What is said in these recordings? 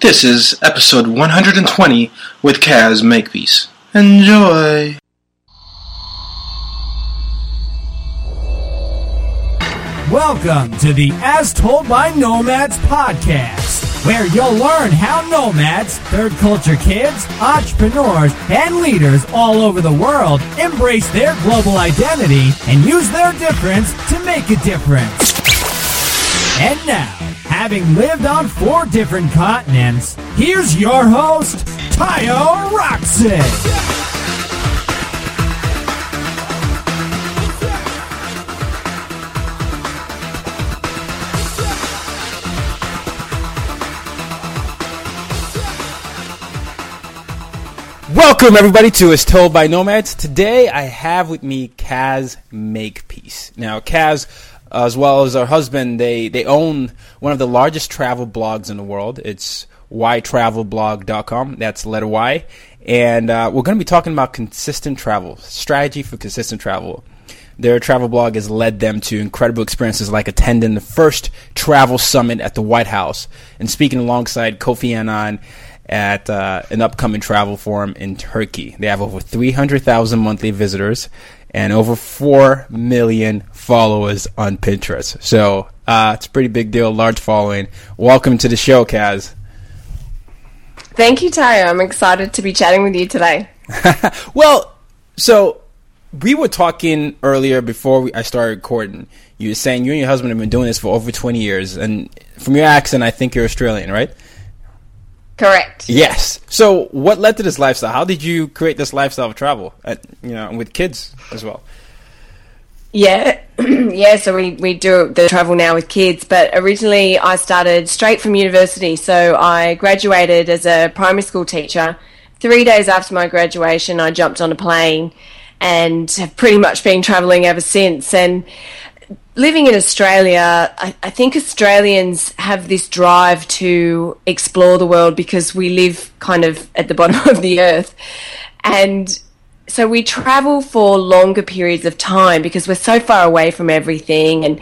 this is episode 120 with Caz Makepeace. Enjoy! Welcome to the As Told by Nomads podcast, where you'll learn how nomads, third culture kids, entrepreneurs, and leaders all over the world embrace their global identity and use their difference to make a difference. And now, having lived on four different continents, here's your host, Tayo Rockson. Welcome everybody to As Told by Nomads. Today I have with me Caz Makepeace. Now Caz, as well as her husband, they, they own one of the largest travel blogs in the world. It's ytravelblog.com. That's letter Y. And uh, we're going to be talking about consistent travel, strategy for consistent travel. Their travel blog has led them to incredible experiences like attending the first travel summit at the White House and speaking alongside Kofi Annan at uh, an upcoming travel forum in Turkey. They have over 300,000 monthly visitors and over 4 million followers on Pinterest. So uh, it's a pretty big deal, large following. Welcome to the show, Caz. Thank you, Tayo. I'm excited to be chatting with you today. well, so we were talking earlier before we, I started recording. You were saying you and your husband have been doing this for over 20 years. And from your accent, I think you're Australian, right? Correct. Yes. So, what led to this lifestyle? How did you create this lifestyle of travel? At, you know, with kids as well. Yeah, yeah. So we we do the travel now with kids, but originally I started straight from university. So I graduated as a primary school teacher. Three days after my graduation, I jumped on a plane and have pretty much been traveling ever since. And living in Australia, I, I, think Australians have this drive to explore the world because we live kind of at the bottom of the earth. And so we travel for longer periods of time because we're so far away from everything and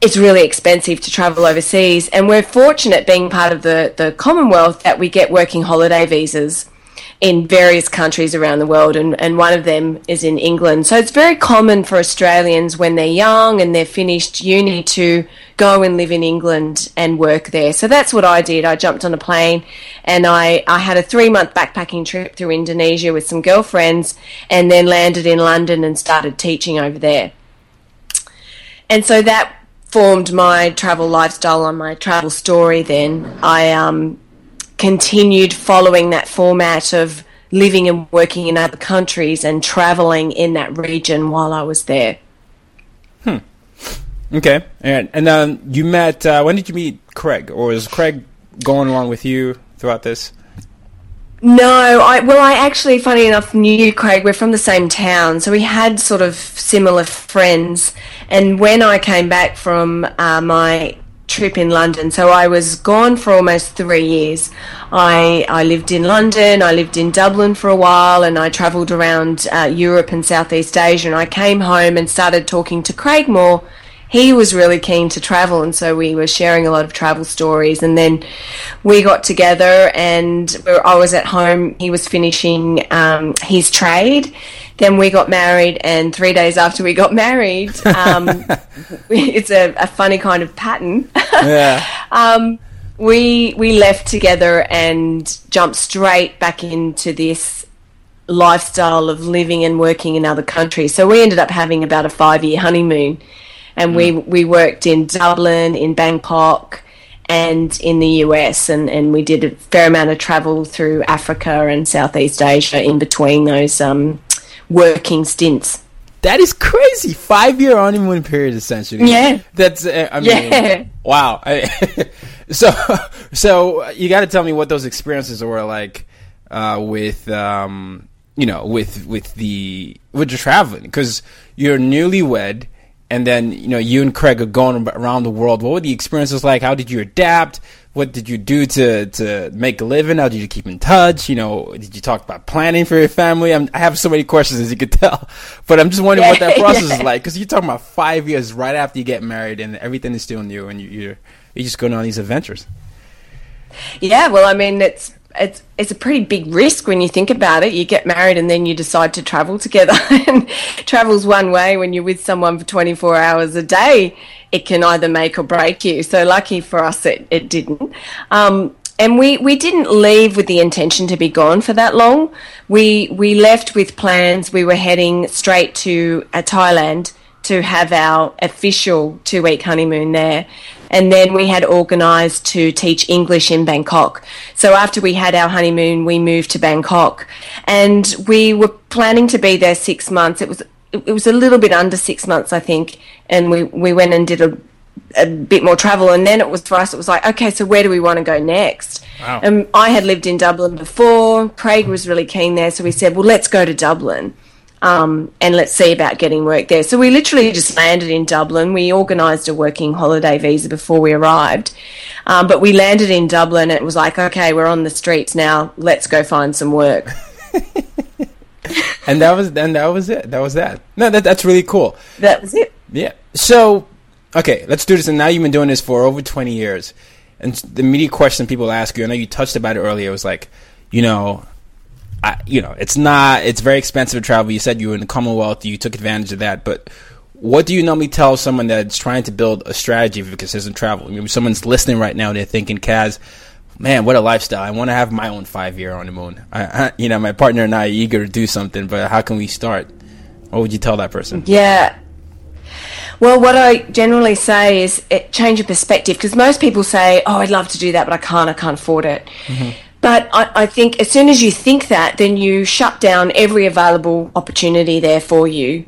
it's really expensive to travel overseas. And we're fortunate being part of the, the Commonwealth that we get working holiday visas in various countries around the world, and, and one of them is in England. So it's very common for Australians when they're young and they're finished uni to go and live in England and work there. So that's what I did. I jumped on a plane and I, I had a three month backpacking trip through Indonesia with some girlfriends and then landed in London and started teaching over there. And so that formed my travel lifestyle on my travel story then. I um, continued following that format of living and working in other countries and traveling in that region while I was there. Hmm. Okay. And and um, you met. Uh, when did you meet Craig, or was Craig going along with you throughout this? No, I well, I actually, funny enough, knew Craig. We're from the same town, so we had sort of similar friends. And when I came back from uh, my trip in London. So I was gone for almost three years. I, I lived in London, I lived in Dublin for a while, and I travelled around uh, Europe and Southeast Asia. And I came home and started talking to Craig more. He was really keen to travel, and so we were sharing a lot of travel stories. And then we got together, and I was at home. He was finishing um, his trade, Then we got married, and three days after we got married, um, it's a, a, funny kind of pattern. Yeah. um, we we left together and jumped straight back into this lifestyle of living and working in other countries. So we ended up having about a five year honeymoon, and mm. we we worked in Dublin, in Bangkok, and in the US, and and we did a fair amount of travel through Africa and Southeast Asia in between those um, working stints. That is crazy. Five year honeymoon period, essentially. Yeah. That's, uh, I mean, yeah. wow. so, so you got to tell me what those experiences were like, uh, with, um, you know, with, with the, with the traveling. Cause you're newlywed and then, you know, you and Craig are going around the world. What were the experiences like? How did you adapt? What did you do to to make a living? How did you keep in touch? You know, did you talk about planning for your family? I'm, i have so many questions as you could tell, but I'm just wondering yeah, what that process yeah. is like because you're talking about five years right after you get married and everything is still new and you, you're you're just going on these adventures. Yeah, well, I mean, it's it's it's a pretty big risk when you think about it. You get married and then you decide to travel together, and travel's one way when you're with someone for 24 hours a day it can either make or break you. So lucky for us, it, it didn't. Um, and we, we didn't leave with the intention to be gone for that long. We we left with plans. We were heading straight to uh, Thailand to have our official two week honeymoon there. And then we had organised to teach English in Bangkok. So after we had our honeymoon, we moved to Bangkok. And we were planning to be there six months. It was it was a little bit under six months, I think, and we we went and did a a bit more travel, and then it was for us. It was like, okay, so where do we want to go next? Wow. And I had lived in Dublin before. Craig was really keen there, so we said, well, let's go to Dublin. Um, and let's see about getting work there. So we literally just landed in Dublin. We organised a working holiday visa before we arrived, um, but we landed in Dublin. And it was like, okay, we're on the streets now. Let's go find some work. and that was and that was it. That was that. No, that that's really cool. That was it. Yeah. So, okay, let's do this. And now you've been doing this for over twenty years, and the immediate question people ask you, I know you touched about it earlier, was like, you know, I, you know, it's not, it's very expensive to travel. You said you were in the Commonwealth, you took advantage of that, but what do you normally tell someone that's trying to build a strategy for consistent travel? Maybe someone's listening right now, they're thinking, Caz, man, what a lifestyle! I want to have my own five year honeymoon. I, I, you know, my partner and I are eager to do something, but how can we start? What would you tell that person? Yeah. Well, what I generally say is it, change your perspective because most people say, "Oh, I'd love to do that, but I can't. I can't afford it." Mm-hmm. But I, I, think as soon as you think that, then you shut down every available opportunity there for you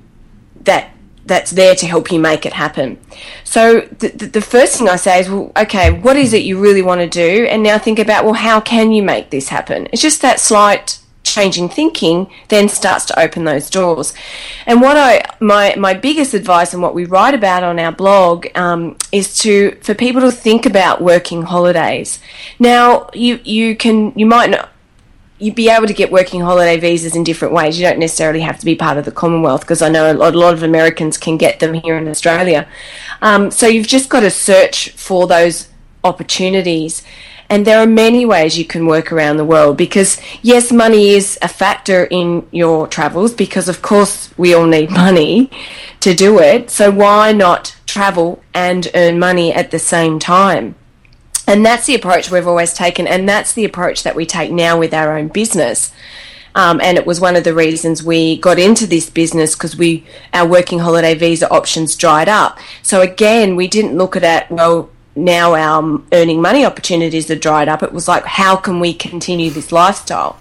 that that's there to help you make it happen. So the, the first thing I say is, well, okay, what is it you really want to do? And now think about, well, how can you make this happen? It's just that slight changing thinking then starts to open those doors. And what I my my biggest advice and what we write about on our blog um, is to for people to think about working holidays. Now you you can you might not you'd be able to get working holiday visas in different ways. You don't necessarily have to be part of the Commonwealth because I know a lot, a lot, of Americans can get them here in Australia. Um, so you've just got to search for those opportunities. And there are many ways you can work around the world because, yes, money is a factor in your travels because, of course, we all need money to do it. So why not travel and earn money at the same time? And that's the approach we've always taken, and that's the approach that we take now with our own business. Um, and it was one of the reasons we got into this business because we our working holiday visa options dried up. So again, we didn't look at it well. Now our earning money opportunities are dried up. It was like, how can we continue this lifestyle?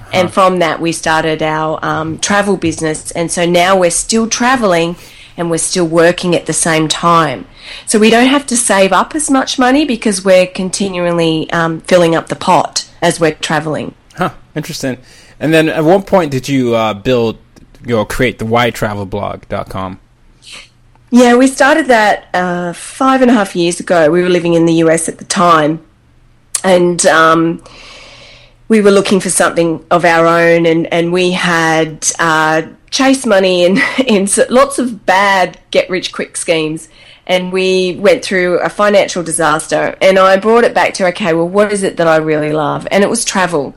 Uh-huh. And from that, we started our um, travel business. And so now we're still traveling and we're still working at the same time. So we don't have to save up as much money because we're continually um, filling up the pot as we're traveling. Huh, interesting. And then at one point did you uh, build or create the ytravelblog.com? Yeah, we started that uh, five and a half years ago. We were living in the US at the time. And um, we were looking for something of our own, and, and we had uh, chase money in, in lots of bad get rich quick schemes. And we went through a financial disaster. And I brought it back to okay, well, what is it that I really love? And it was travel.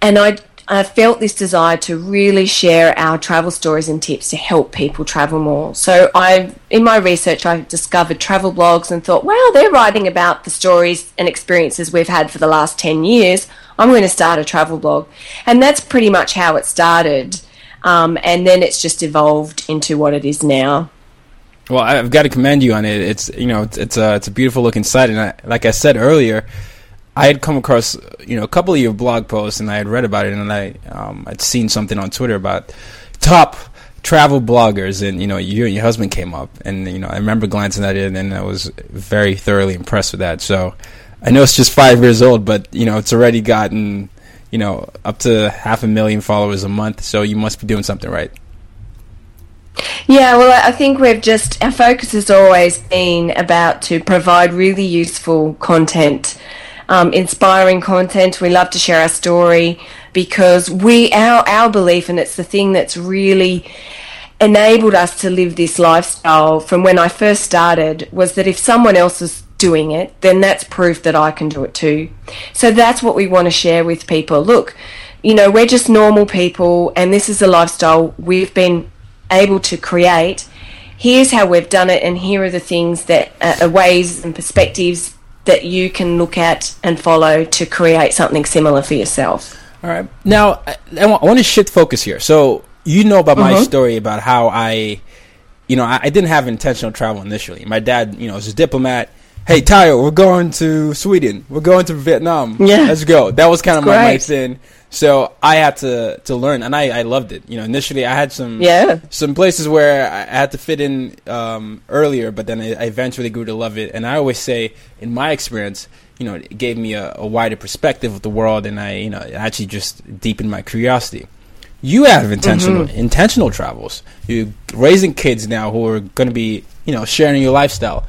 And I, I felt this desire to really share our travel stories and tips to help people travel more. So I, in my research, I discovered travel blogs and thought, wow, they're writing about the stories and experiences we've had for the last 10 years. I'm going to start a travel blog. And that's pretty much how it started. Um, and then it's just evolved into what it is now. Well, I've got to commend you on it. It's you know it's it's a it's a beautiful looking site, and I, like I said earlier, I had come across you know a couple of your blog posts, and I had read about it, and I um, I'd seen something on Twitter about top travel bloggers, and you know you and your husband came up, and you know I remember glancing at it, and I was very thoroughly impressed with that. So I know it's just five years old, but you know it's already gotten you know up to half a million followers a month. So you must be doing something right. Yeah, well, I think we've just, our focus has always been about to provide really useful content, um, inspiring content. We love to share our story because we, our, our belief, and it's the thing that's really enabled us to live this lifestyle from when I first started, was that if someone else is doing it, then that's proof that I can do it too. So that's what we want to share with people. Look, you know, we're just normal people, and this is a lifestyle we've been able to create. Here's how we've done it, and here are the things that uh, ways and perspectives that you can look at and follow to create something similar for yourself. All right. Now, I, I want to shift focus here. So, you know about my mm-hmm. story about how I, you know, I, I, didn't have intentional travel initially. My dad, you know, was a diplomat. Hey, Tayo, we're going to Sweden. We're going to Vietnam. Yeah. Let's go. That was kind of my life in. So I had to to learn, and I, I loved it. You know, initially I had some yeah some places where I had to fit in um, earlier, but then I, I, eventually grew to love it. And I always say, in my experience, you know, it gave me a, a wider perspective of the world, and I you know actually just deepened my curiosity. You have intentional mm-hmm. intentional travels. You're raising kids now who are going to be you know sharing your lifestyle.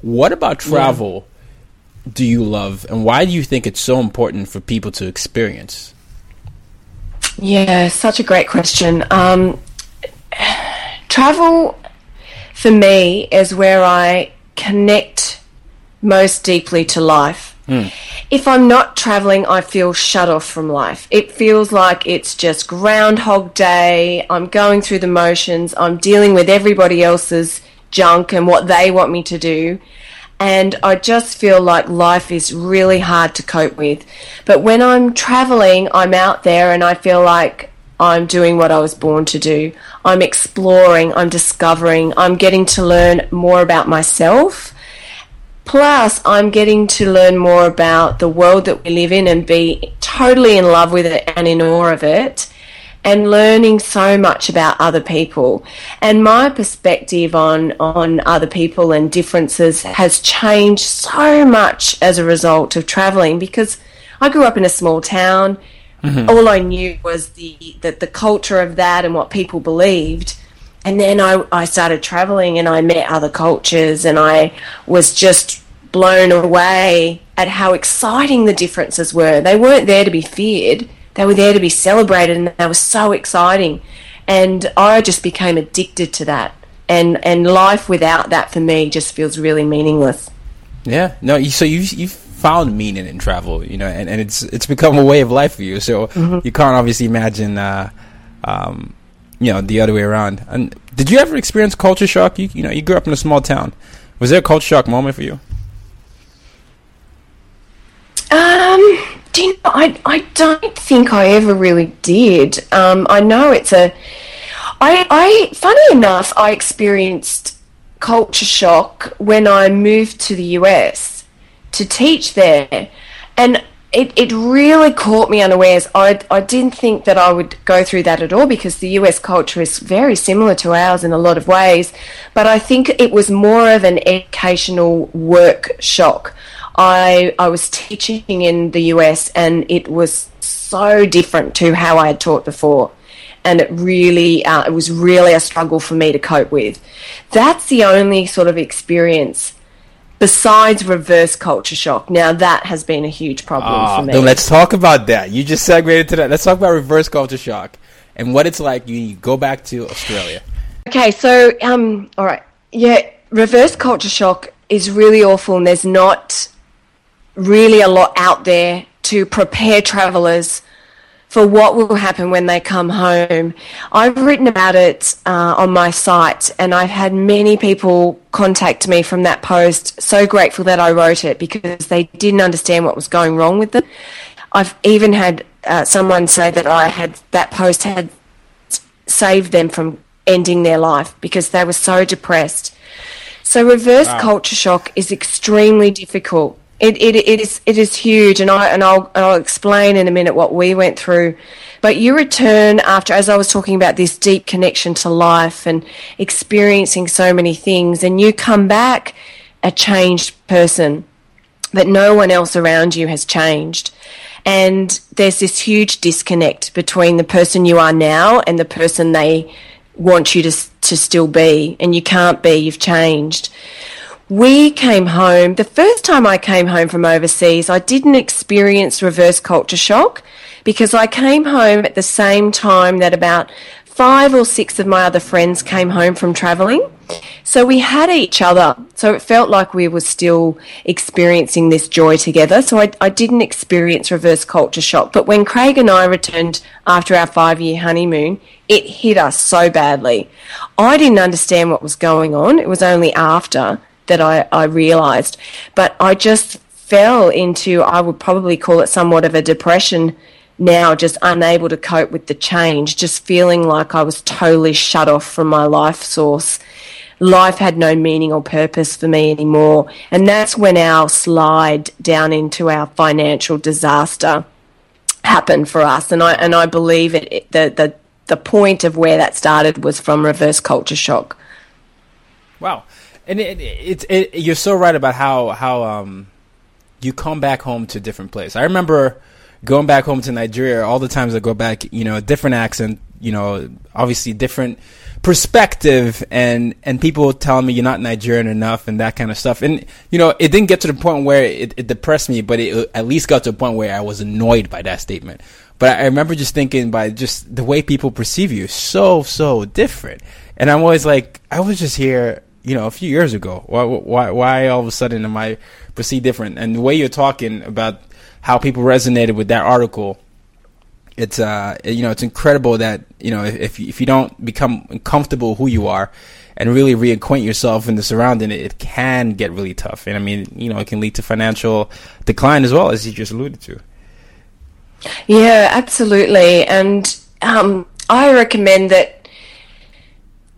What about travel? Yeah. Do you love, and why do you think it's so important for people to experience? Yeah, such a great question. Um, travel for me is where I connect most deeply to life. Mm. If I'm not traveling, I feel shut off from life. It feels like it's just Groundhog Day. I'm going through the motions. I'm dealing with everybody else's junk and what they want me to do and I just feel like life is really hard to cope with. But when I'm traveling, I'm out there and I feel like I'm doing what I was born to do. I'm exploring, I'm discovering, I'm getting to learn more about myself. Plus, I'm getting to learn more about the world that we live in and be totally in love with it and in awe of it and learning so much about other people. And my perspective on, on other people and differences has changed so much as a result of traveling because I grew up in a small town. Mm-hmm. All I knew was the, the, the culture of that and what people believed. And then I, I started traveling and I met other cultures and I was just blown away at how exciting the differences were. They weren't there to be feared they were there to be celebrated and they were so exciting. And I just became addicted to that. And, and life without that for me just feels really meaningless. Yeah, no. So you you found meaning in travel, you know, and, and it's it's become a way of life for you. So mm-hmm. you can't obviously imagine, uh, um, you know, the other way around. And did you ever experience culture shock? You you know, you grew up in a small town. Was there a culture shock moment for you? Um, do you know, I, I don't think I ever really did. Um, I know it's a. I, I, funny enough, I experienced culture shock when I moved to the US to teach there. And it, it really caught me unawares. I, I didn't think that I would go through that at all because the US culture is very similar to ours in a lot of ways. But I think it was more of an educational work shock. I I was teaching in the US and it was so different to how I had taught before. And it really, uh, it was really a struggle for me to cope with. That's the only sort of experience besides reverse culture shock. Now that has been a huge problem uh, for me. Then let's talk about that. You just segued into that. Let's talk about reverse culture shock and what it's like. You go back to Australia. Okay, so um, all right, yeah, reverse culture shock is really awful, and there's not really a lot out there to prepare travelers for what will happen when they come home. I've written about it uh, on my site, and I've had many people contact me from that post. So grateful that I wrote it because they didn't understand what was going wrong with them. I've even had uh, someone say that I had that post had saved them from ending their life because they were so depressed. So reverse wow. culture shock is extremely difficult. It, it, it is it is huge, and I and I'll I'll explain in a minute what we went through. But you return after, as I was talking about, this deep connection to life and experiencing so many things, and you come back a changed person, but no one else around you has changed. And there's this huge disconnect between the person you are now and the person they want you to to still be, and you can't be. You've changed we came home, the first time I came home from overseas, I didn't experience reverse culture shock because I came home at the same time that about five or six of my other friends came home from travelling. So we had each other. So it felt like we were still experiencing this joy together. So I, I didn't experience reverse culture shock. But when Craig and I returned after our five year honeymoon, it hit us so badly. I didn't understand what was going on. It was only after that I, I realized. But I just fell into, I would probably call it somewhat of a depression now, just unable to cope with the change, just feeling like I was totally shut off from my life source. Life had no meaning or purpose for me anymore. And that's when our slide down into our financial disaster happened for us. And I, and I believe it, it the, the, the point of where that started was from reverse culture shock. Wow and it, it, it, you're so right about how how um you come back home to a different place. I remember going back home to Nigeria. All the times I go back, you know, a different accent, you know, obviously different perspective, and and people telling me you're not Nigerian enough and that kind of stuff. And you know, it didn't get to the point where it, it depressed me, but it at least got to a point where I was annoyed by that statement. But I remember just thinking by just the way people perceive you, so so different. And I'm always like, I was just here you know, a few years ago. Why, why, why all of a sudden am I perceived different? And the way you're talking about how people resonated with that article, it's uh, you know, it's incredible that you know if if you don't become comfortable who you are and really reacquaint yourself in the surrounding, it, it can get really tough. And I mean, you know, it can lead to financial decline as well, as you just alluded to. Yeah, absolutely. And um, I recommend that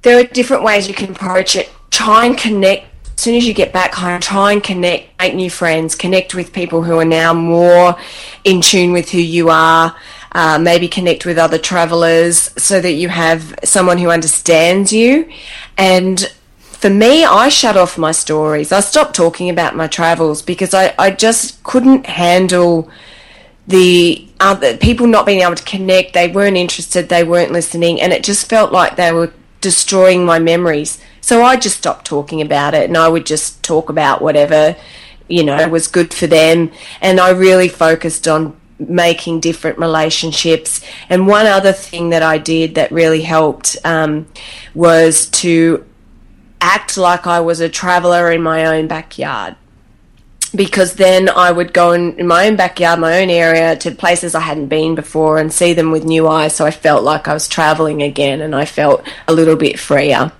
there are different ways you can approach it try and connect as soon as you get back home, try and connect, make new friends, connect with people who are now more in tune with who you are. Uh, maybe connect with other travelers so that you have someone who understands you. And for me, I shut off my stories. I stopped talking about my travels because I, I just couldn't handle the other people not being able to connect. They weren't interested. They weren't listening, and it just felt like they were destroying my memories. So I just stopped talking about it and I would just talk about whatever, you know, was good for them. And I really focused on making different relationships. And one other thing that I did that really helped um, was to act like I was a traveller in my own backyard. Because then I would go in, in my own backyard, my own area, to places I hadn't been before and see them with new eyes. So I felt like I was travelling again and I felt a little bit freer.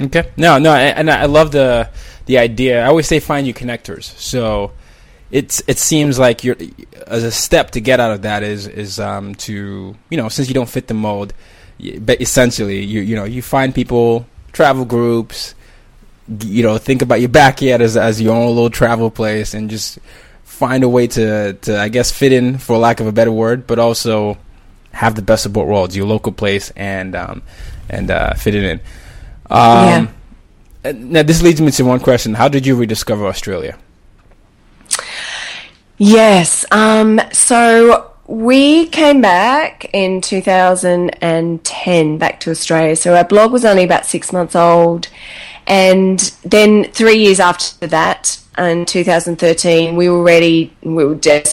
Okay. No, no, and I love the the idea. I always say find you connectors. So it's it seems like you're as a step to get out of that is is um, to you know since you don't fit the mold, but essentially you you know you find people, travel groups, you know think about your backyard as as your own little travel place and just find a way to to I guess fit in for lack of a better word, but also have the best of both worlds, your local place and um, and uh, fit it in. Um, yeah. Now, this leads me to one question: How did you rediscover Australia? Yes. Um, so we came back in 2010 back to Australia. So our blog was only about six months old. And then three years after that, in 2013, we were ready, we were desperate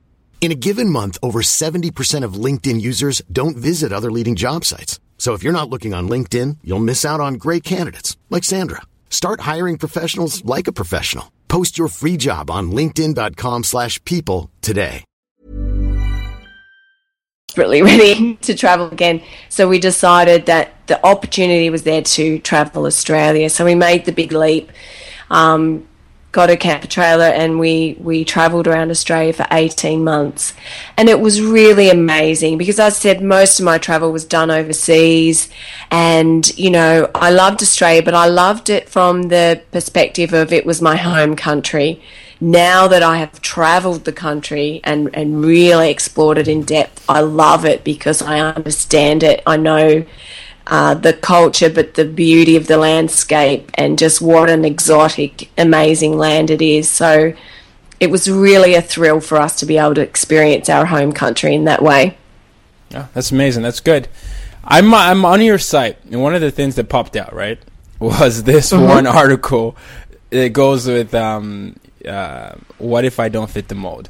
In a given month, over 70% of LinkedIn users don't visit other leading job sites. So if you're not looking on LinkedIn, you'll miss out on great candidates like Sandra. Start hiring professionals like a professional. Post your free job on linkedin.com/people today. desperately ready to travel again. So we decided that the opportunity was there to travel Australia. So we made the big leap, um, got a camper trailer, and we we travelled around Australia for eighteen months, and it was really amazing because I said most of my travel was done overseas, and you know I loved Australia, but I loved it from the perspective of it was my home country. Now that I have traveled the country and, and really explored it in depth, I love it because I understand it. I know uh, the culture, but the beauty of the landscape and just what an exotic, amazing land it is. So it was really a thrill for us to be able to experience our home country in that way. Yeah, that's amazing. That's good. I'm I'm on your site, and one of the things that popped out right was this Mhm. one article. It goes with um, uh, what if I don't fit the mold?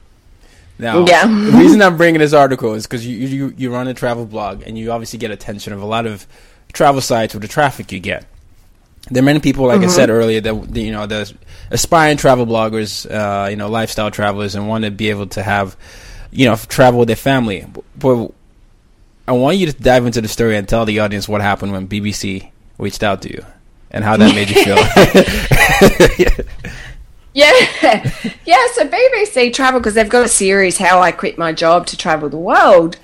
Now, Yeah. the reason I'm bringing this article is because you, you you run a travel blog, and you obviously get attention of a lot of travel sites with the traffic you get. There are many people, like I Mhm. said earlier, that you know, the aspiring travel bloggers, uh, you know, lifestyle travelers, and want to be able to have, you know, travel with their family. But I want you to dive into the story and tell the audience what happened when BBC reached out to you and how that made you feel. Yeah, yeah. So BBC Travel because they've got a series, "How I Quit My Job to Travel the World,"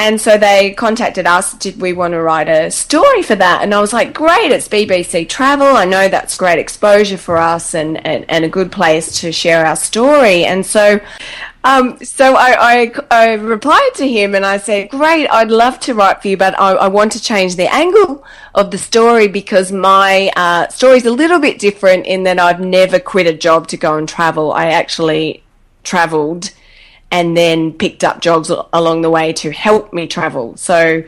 and so they contacted us. Did we want to write a story for that? And I was like, "Great! It's BBC Travel. I know that's great exposure for us, and and, and a good place to share our story." And so. Um, so I, I, I replied to him and I said, "Great, I'd love to write for you, but I, I want to change the angle of the story because my uh, story is a little bit different in that I've never quit a job to go and travel. I actually travelled and then picked up jobs along the way to help me travel. So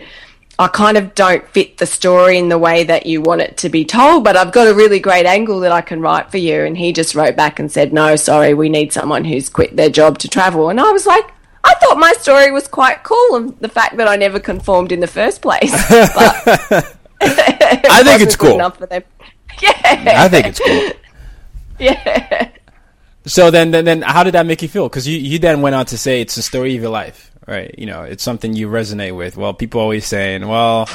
I kind of don't fit the story in the way that you want it to be told, but I've got a really great angle that I can write for you. And he just wrote back and said, No, sorry, we need someone who's quit their job to travel. And I was like, I thought my story was quite cool, and the fact that I never conformed in the first place. But I think it's cool. enough for them. Yeah, I think it's cool. yeah. So then, then, then, how did that make you feel? Because you, you then went on to say it's the story of your life, right? You know, it's something you resonate with. Well, people always saying, well,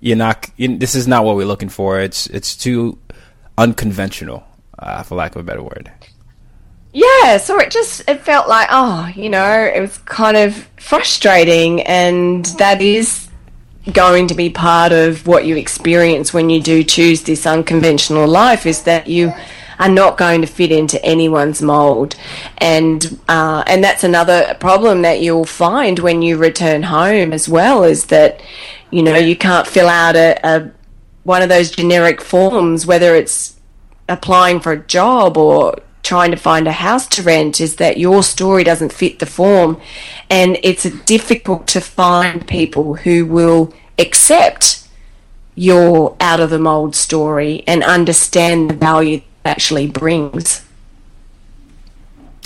you're not. You, this is not what we're looking for. It's it's too unconventional, uh, for lack of a better word. Yeah, so it just it felt like oh, you know, it was kind of frustrating and that is going to be part of what you experience when you do choose this unconventional life is that you are not going to fit into anyone's mold and uh, and that's another problem that you'll find when you return home as well is that you know you can't fill out a, a one of those generic forms whether it's applying for a job or trying to find a house to rent is that your story doesn't fit the form. And it's difficult to find people who will accept your out of the mold story and understand the value actually brings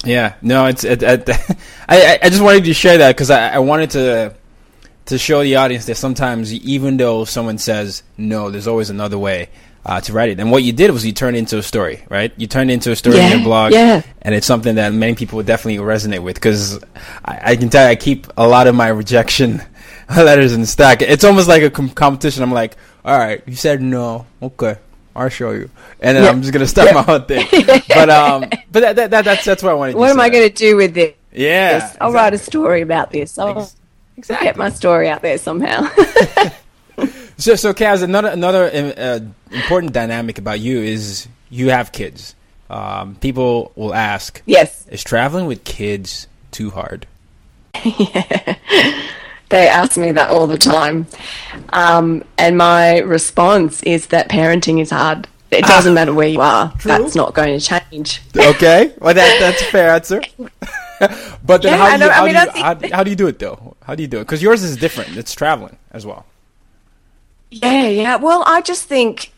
Yeah, no, it's. It, it, I I just wanted to share that because I, I wanted to to show the audience that sometimes even though someone says no, there's always another way. uh, to write it. And what you did was you turned it into a story, right? You turned it into a story Yeah, in your blog, yeah. and it's something that many people would definitely resonate with because I, I can tell you, I keep a lot of my rejection letters in the stack. It's almost like a com- competition. I'm like, all right, you said no, okay. I'll show you, and then Yeah. I'm just gonna start my own thing. But um, but that, that, that that's that's what I wanted. To do. What am. I going to do with this? Yeah, I'll write a story about this. I'll get my story out there somehow. So, so Caz, another another uh, important dynamic about you is you have kids. Um, people will ask, yes. is traveling with kids too hard? They ask me that all the time. Um, and my response is that parenting is hard. It doesn't matter where you are. That's not going to change. Okay, well that that's a fair answer. but then Yeah, how do you, know. I mean, do you how, how do you do it though? How do you do it? Because yours is different. It's traveling as well. Yeah, yeah. Well, I just think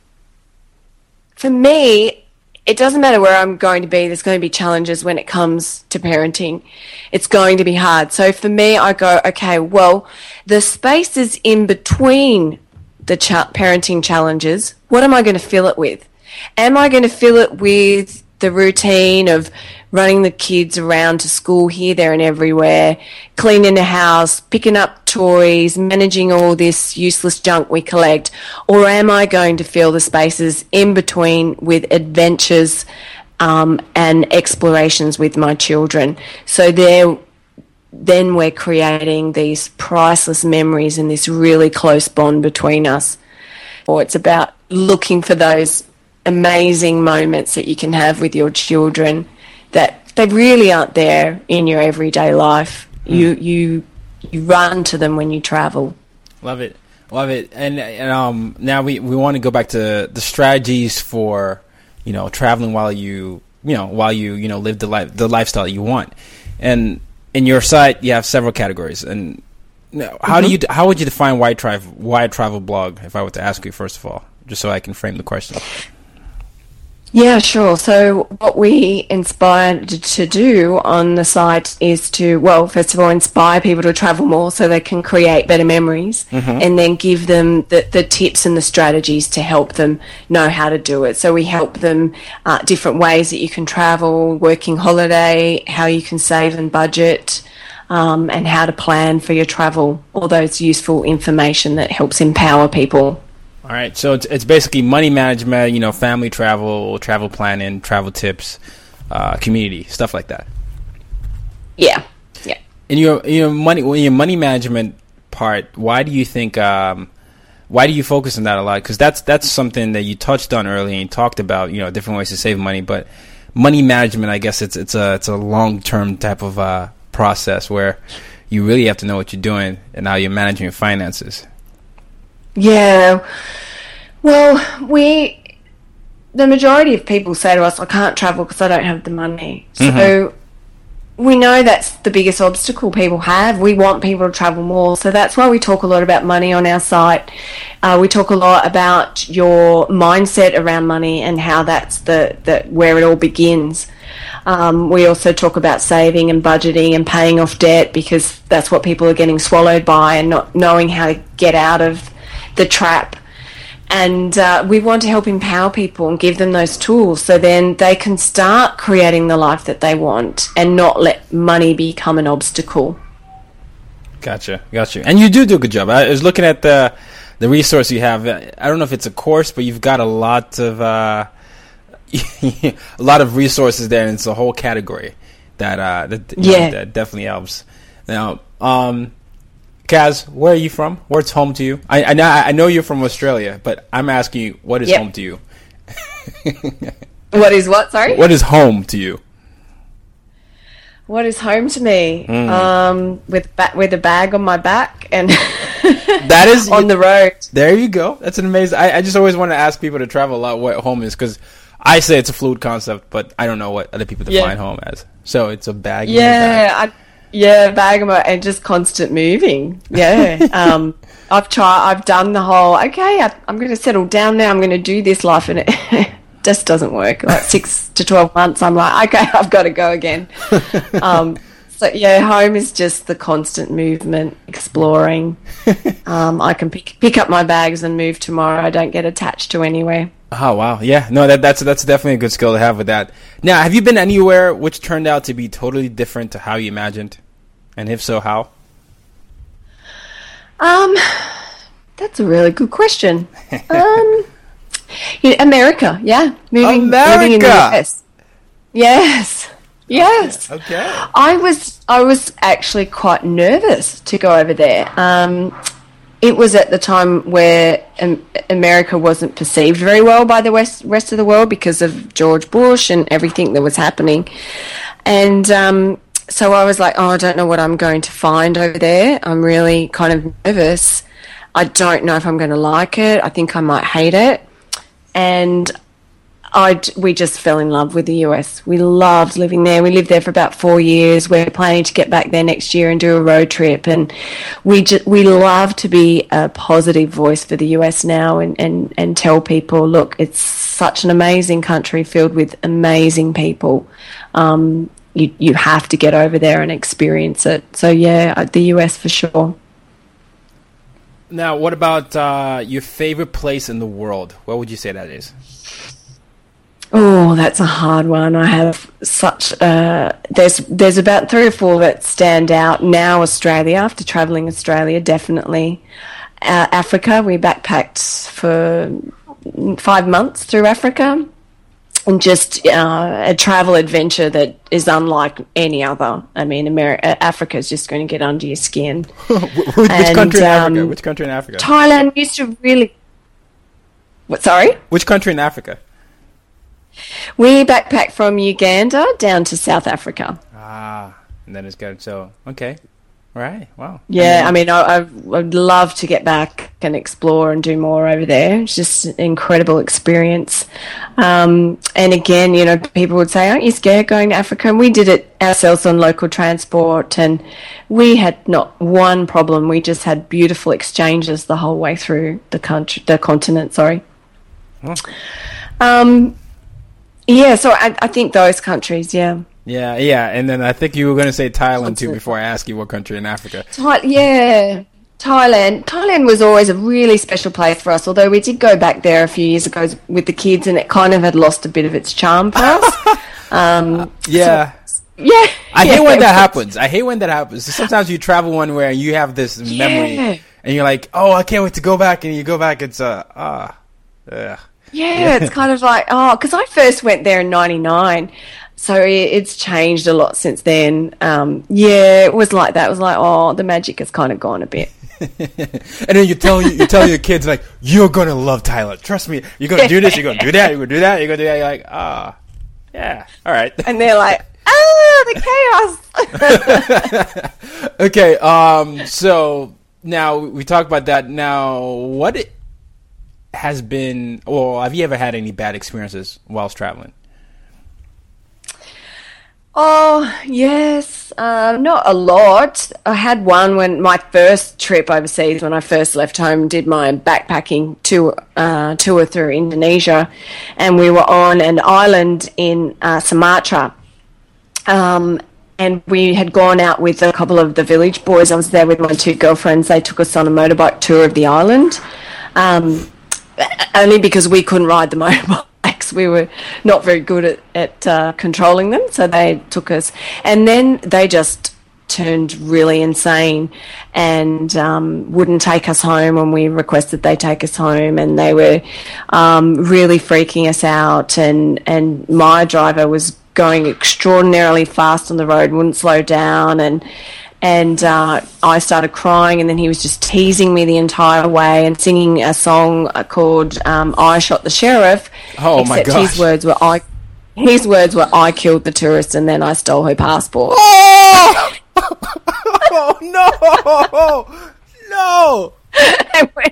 for me, it doesn't matter where I'm going to be. There's going to be challenges when it comes to parenting. It's going to be hard. So for me, I go, okay, well, the spaces in between the cha- parenting challenges, what am I going to fill it with? Am I going to fill it with the routine of running the kids around to school here, there, and everywhere, cleaning the house, picking up toys, managing all this useless junk we collect? Or am I going to fill the spaces in between with adventures um, and explorations with my children? So there, then we're creating these priceless memories and this really close bond between us. Or it's about looking for those amazing moments that you can have with your children that they really aren't there in your everyday life. You you you run to them when you travel. Love it, love it. And, and um, now we we want to go back to the strategies for you know traveling while you you know while you you know live the life the lifestyle you want. And in your site, you have several categories. And now, how do you how would you define why travel why travel blog? If I were to ask you first of all, just so I can frame the question. Yeah, sure. So what we inspired to do on the site is to, well, first of all, inspire people to travel more so they can create better memories and then give them the, the tips and the strategies to help them know how to do it. So we help them uh, different ways that you can travel, working holiday, how you can save and budget, um, and how to plan for your travel, all those useful information that helps empower people. All right, so it's it's basically money management, you know, family travel, travel planning, travel tips, uh, community stuff like that. Yeah, yeah. In your your money in your money management part, why do you think um, why do you focus on that a lot? Because that's that's something that you touched on earlier and talked about, you know, different ways to save money. But money management, I guess it's it's a it's a long term type of uh, process where you really have to know what you're doing and how you're managing your finances. Yeah. Well, we, the majority of people say to us, I can't travel because I don't have the money. So we know that's the biggest obstacle people have. We want people to travel more. So that's why we talk a lot about money on our site. Uh, we talk a lot about your mindset around money and how that's the, the where it all begins. Um, we also talk about saving and budgeting and paying off debt because that's what people are getting swallowed by and not knowing how to get out of the trap. And uh, we want to help empower people and give them those tools so then they can start creating the life that they want and not let money become an obstacle. Gotcha, gotcha. And you do do a good job. I was looking at the the resource you have. I don't know if it's a course, but you've got a lot of uh, a lot of resources there, and it's a whole category that uh, that, you know, that definitely helps. Now, um, Caz, where are you from? Where's home to you? I I know, I know you're from Australia, but I'm asking you, what is Yep. home to you? What is what? Sorry? What is home to you? What is home to me? Um, with ba- with a bag on my back and That is on the road. There you go. That's an amazing. I, I just always want to ask people to travel a lot what home is because I say it's a fluid concept, but I don't know what other people define Yeah. home as. So it's a bag. in your bag. Yeah, yeah, bag and just constant moving. Yeah, um, I've tried. I've done the whole. Okay, I, I'm going to settle down now. I'm going to do this life, and it just doesn't work. Like six to twelve months, I'm like, okay, I've got to go again. um, So yeah, home is just the constant movement, exploring. um, I can pick pick up my bags and move tomorrow. I don't get attached to anywhere. Oh wow, yeah, no, that, that's that's definitely a good skill to have with that. Now, have you been anywhere which turned out to be totally different to how you imagined, and if so, how? Um, that's a really good question. um, America, yeah, moving, America! moving in the US. Yes, yes. Okay. I was I was actually quite nervous to go over there. Um, it was at the time where America wasn't perceived very well by the west, rest of the world because of George Bush and everything that was happening, and um, so I was like, oh, I don't know what I'm going to find over there. I'm really kind of nervous. I don't know if I'm going to like it. I think I might hate it, and I we just fell in love with the US. We loved living there. We lived there for about four years. We're planning to get back there next year and do a road trip. And we just we love to be a positive voice for the US now and and and tell people, look, it's such an amazing country filled with amazing people. Um, you you have to get over there and experience it. So yeah, the US for sure. Now, what about uh, your favorite place in the world? What would you say that is? Oh, that's a hard one. I have such uh, there's there's about three or four that stand out now. Australia, after travelling Australia, definitely. Uh, Africa, we backpacked for five months through Africa, and just uh, a travel adventure that is unlike any other. I mean, America, Africa is just going to get under your skin. Which And, country in um, Africa? Which country in Africa? Thailand used to really. What? Sorry. Which country in Africa? We backpacked from Uganda down to South Africa. Ah, and then it's good. So, okay. All right. Wow. Yeah, I mean, I, I would love to get back and explore and do more over there. It's just an incredible experience. Um, and again, you know, people would say, "Aren't you scared going to Africa?" And we did it ourselves on local transport, and we had not one problem. We just had beautiful exchanges the whole way through the country, the continent. Sorry. Um, yeah, so I, I think those countries, yeah. Yeah, yeah. And then I think you were going to say Thailand too before I ask you what country in Africa. Thai- yeah, Thailand. Thailand was always a really special place for us. Although we did go back there a few years ago with the kids, and it kind of had lost a bit of its charm for us. um, Yeah. yeah, I yeah, hate when that happens. I hate when that happens. Sometimes you travel one way and you have this memory, Yeah. and you're like, "Oh, I can't wait to go back." And you go back, it's uh, ah, ugh. Yeah, it's kind of like oh, because I first went there in '99, so it's changed a lot since then. Um, yeah, it was like that. It was like oh, the magic has kind of gone a bit. and then you tell you tell your kids like, "You're gonna love Thailand. Trust me. You're gonna do this. You're gonna do that. You're gonna do that. You're gonna do that." You're like, ah, yeah, all right. And they're like, ah, the chaos. okay. Um. So now we talked about that. Now, what has been, or have you ever had any bad experiences whilst traveling? Oh, yes. Uh, not a lot. I had one when my first trip overseas, when I first left home, did my backpacking tour, uh, tour through Indonesia, and we were on an island in uh, Sumatra. Um, and we had gone out with a couple of the village boys. I was there with my two girlfriends. They took us on a motorbike tour of the island, um, only because we couldn't ride the We were not very good at, at uh, controlling them, so they took us. And then they just turned really insane and um, wouldn't take us home when we requested they take us home. And they were um, really freaking us out. And, and my driver was going extraordinarily fast on the road, wouldn't slow down. And and uh, I started crying, and then he was just teasing me the entire way and singing a song uh, called um, "I Shot the Sheriff." Oh, my gosh. His words were "I." His words were "I killed the tourist, and then I stole her passport." Oh no, no! We,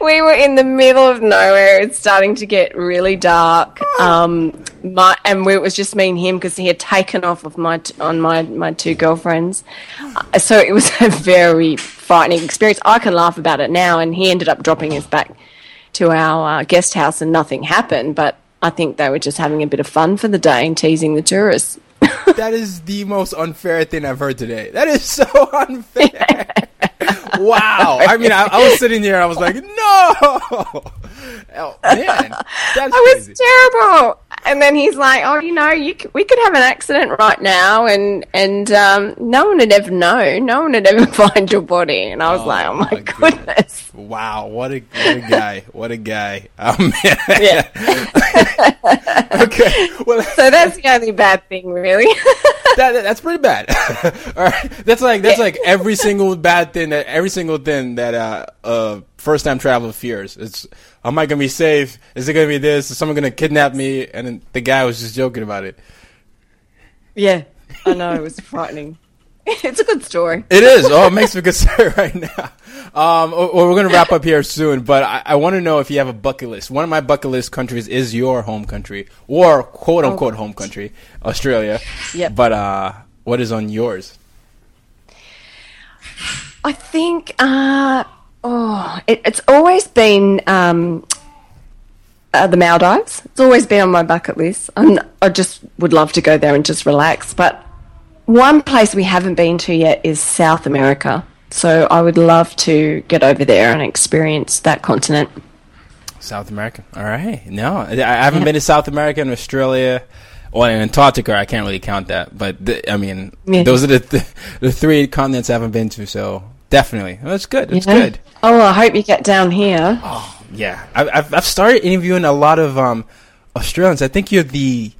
we were in the middle of nowhere. It's starting to get really dark. Um, my and we, it was just me and him because he had taken off of my t- on my my two girlfriends. Uh, so it was a very frightening experience. I can laugh about it now, and he ended up dropping us back to our uh, guest house, and nothing happened. But I think they were just having a bit of fun for the day and teasing the tourists. that is the most unfair thing I've heard today. That is so unfair. Wow. I mean, I, I, was sitting there. I was like, no. Oh, man, that's I was crazy. terrible. And then he's like, "Oh, you know, you could, we could have an accident right now, and and um, no one would ever know. No one would ever find your body." And I was oh, like, "Oh my, my goodness. goodness. Wow, what a what a guy! What a guy! Oh man, yeah. okay, well, so that's the only bad thing, really. that, that's pretty bad. All right, that's like that's yeah. like every single bad thing that every single thing that uh, uh first time traveler fears. It's am I gonna be safe? Is it gonna be this? Is someone gonna kidnap me? And the guy was just joking about it. Yeah, I know it was frightening. it's a good story. It is. Oh, it makes me good story right now. Um, well, we're going to wrap up here soon, but I, I want to know if you have a bucket list. One of my bucket list countries is your home country, or quote unquote oh, home country, Australia. Yeah. But uh, what is on yours? I think. Uh, oh, it, it's always been um, uh, the Maldives. It's always been on my bucket list. And I just would love to go there and just relax. But one place we haven't been to yet is South America. So I would love to get over there and experience that continent. South America. All right. No, I haven't yeah. been to South America and Australia. Well, in Antarctica, I can't really count that. But the, I mean, yeah. those are the, the, the three continents I haven't been to. So definitely, that's good. That's yeah. good. Oh, I hope you get down here. Oh, yeah. I've I've started interviewing a lot of um, Australians. I think you're the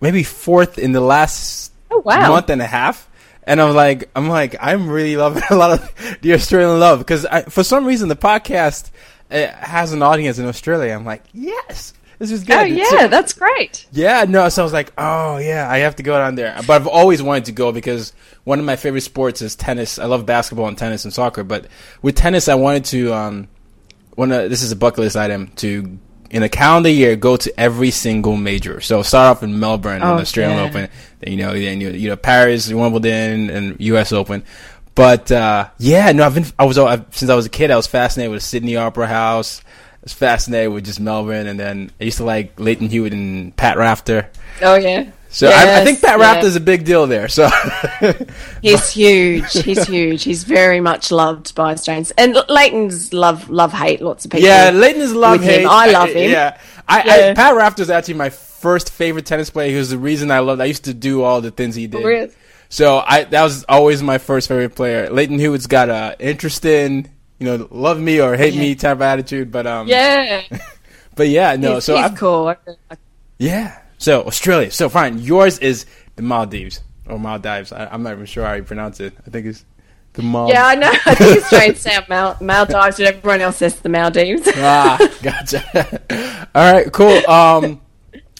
maybe fourth in the last oh, wow. month and a half and I'm like, I'm like, I'm really loving a lot of the Australian love because for some reason the podcast has an audience in Australia. I'm like, yes, this is good. Oh yeah, so, that's great. Yeah, no, so I was like, oh yeah, I have to go down there. But I've always wanted to go because one of my favorite sports is tennis. I love basketball and tennis and soccer, but with tennis, I wanted to. Um, one this is a bucket list item to in a calendar year go to every single major. So start off in Melbourne oh, in the Australian yeah. Open, then, you know, then you, you know Paris, Wimbledon, and U.S. Open. But uh, yeah, no, I've been I was I've, since I was a kid, I was fascinated with Sydney Opera House. I was fascinated with just Melbourne, and then I used to like Lleyton Hewitt and Pat Rafter. Oh yeah. So yes, I, I, think Pat Rafter is a big deal there. So he's huge. He's huge. He's very much loved by Australians. And Lleyton's love love hate. Lots of people. Yeah, Lleyton's love hate. Him. I love him. Yeah, I, yeah. I, Pat Rafter is actually my first favorite tennis player. He was the reason I loved. I used to do all the things he did. Really? So I that was always my first favorite player. Lleyton Hewitt's got a interesting, you know, love me or hate yeah. me type of attitude. But um, yeah. but yeah, no. He's, so he's cool. Yeah. So Australia. So fine. Yours is the Maldives or Maldives. I, am not even sure how you pronounce it. I think it's the Maldives. Yeah, I know. I think it's trying to say Mal- Maldives, but everyone else says the Maldives. ah, gotcha. All right, cool. Um,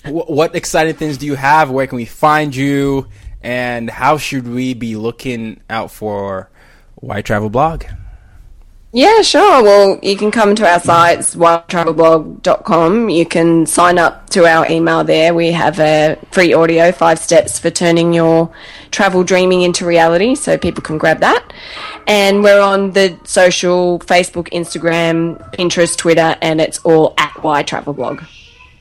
wh- what exciting things do you have? Where can we find you? And how should we be looking out for Y Travel Blog? Yeah, sure. Well, you can come to our sites, ytravelblog.com. You can sign up to our email there. We have a free audio, five steps for turning your travel dreaming into reality, so people can grab that. And we're on the social Facebook, Instagram, Pinterest, Twitter, and it's all at ytravelblog.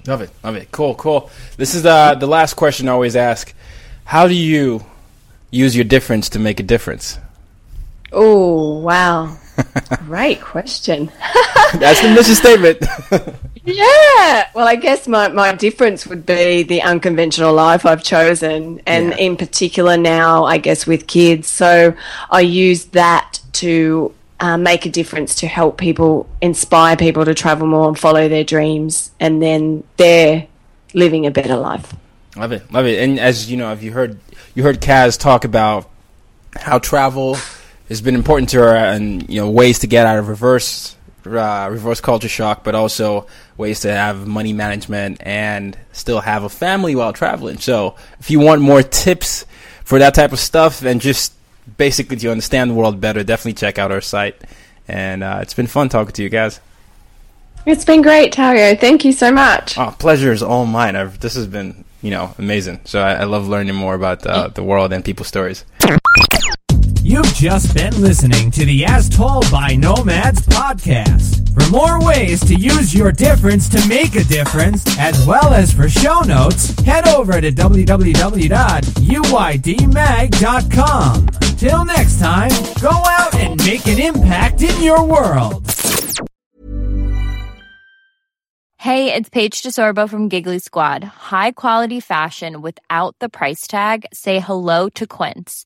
Love it. Love it. Cool, cool. This is the, the last question I always ask. How do you use your difference to make a difference? Oh, wow. Great question. That's the mission statement. yeah. Well, I guess my, my difference would be the unconventional life I've chosen, and yeah. in particular now, I guess, with kids. So I use that to uh, make a difference to help people, inspire people to travel more and follow their dreams, and then they're living a better life. Love it, love it. And as you know, if you heard you heard Caz talk about how travel has been important to her, and you know ways to get out of reverse uh, reverse culture shock, but also ways to have money management and still have a family while traveling. So if you want more tips for that type of stuff and just basically to understand the world better, definitely check out our site. And uh, it's been fun talking to you guys. It's been great, Tario. Thank you so much. Oh, pleasure is all mine. I've, this has been, you know, amazing. So I, I love learning more about uh, the world and people's stories. You've just been listening to the As Told by Nomads podcast. For more ways to use your difference to make a difference, as well as for show notes, head over to www.uydmag.com. Till next time, go out and make an impact in your world. Hey, it's Paige DeSorbo from Giggly Squad. High quality fashion without the price tag. Say hello to Quince.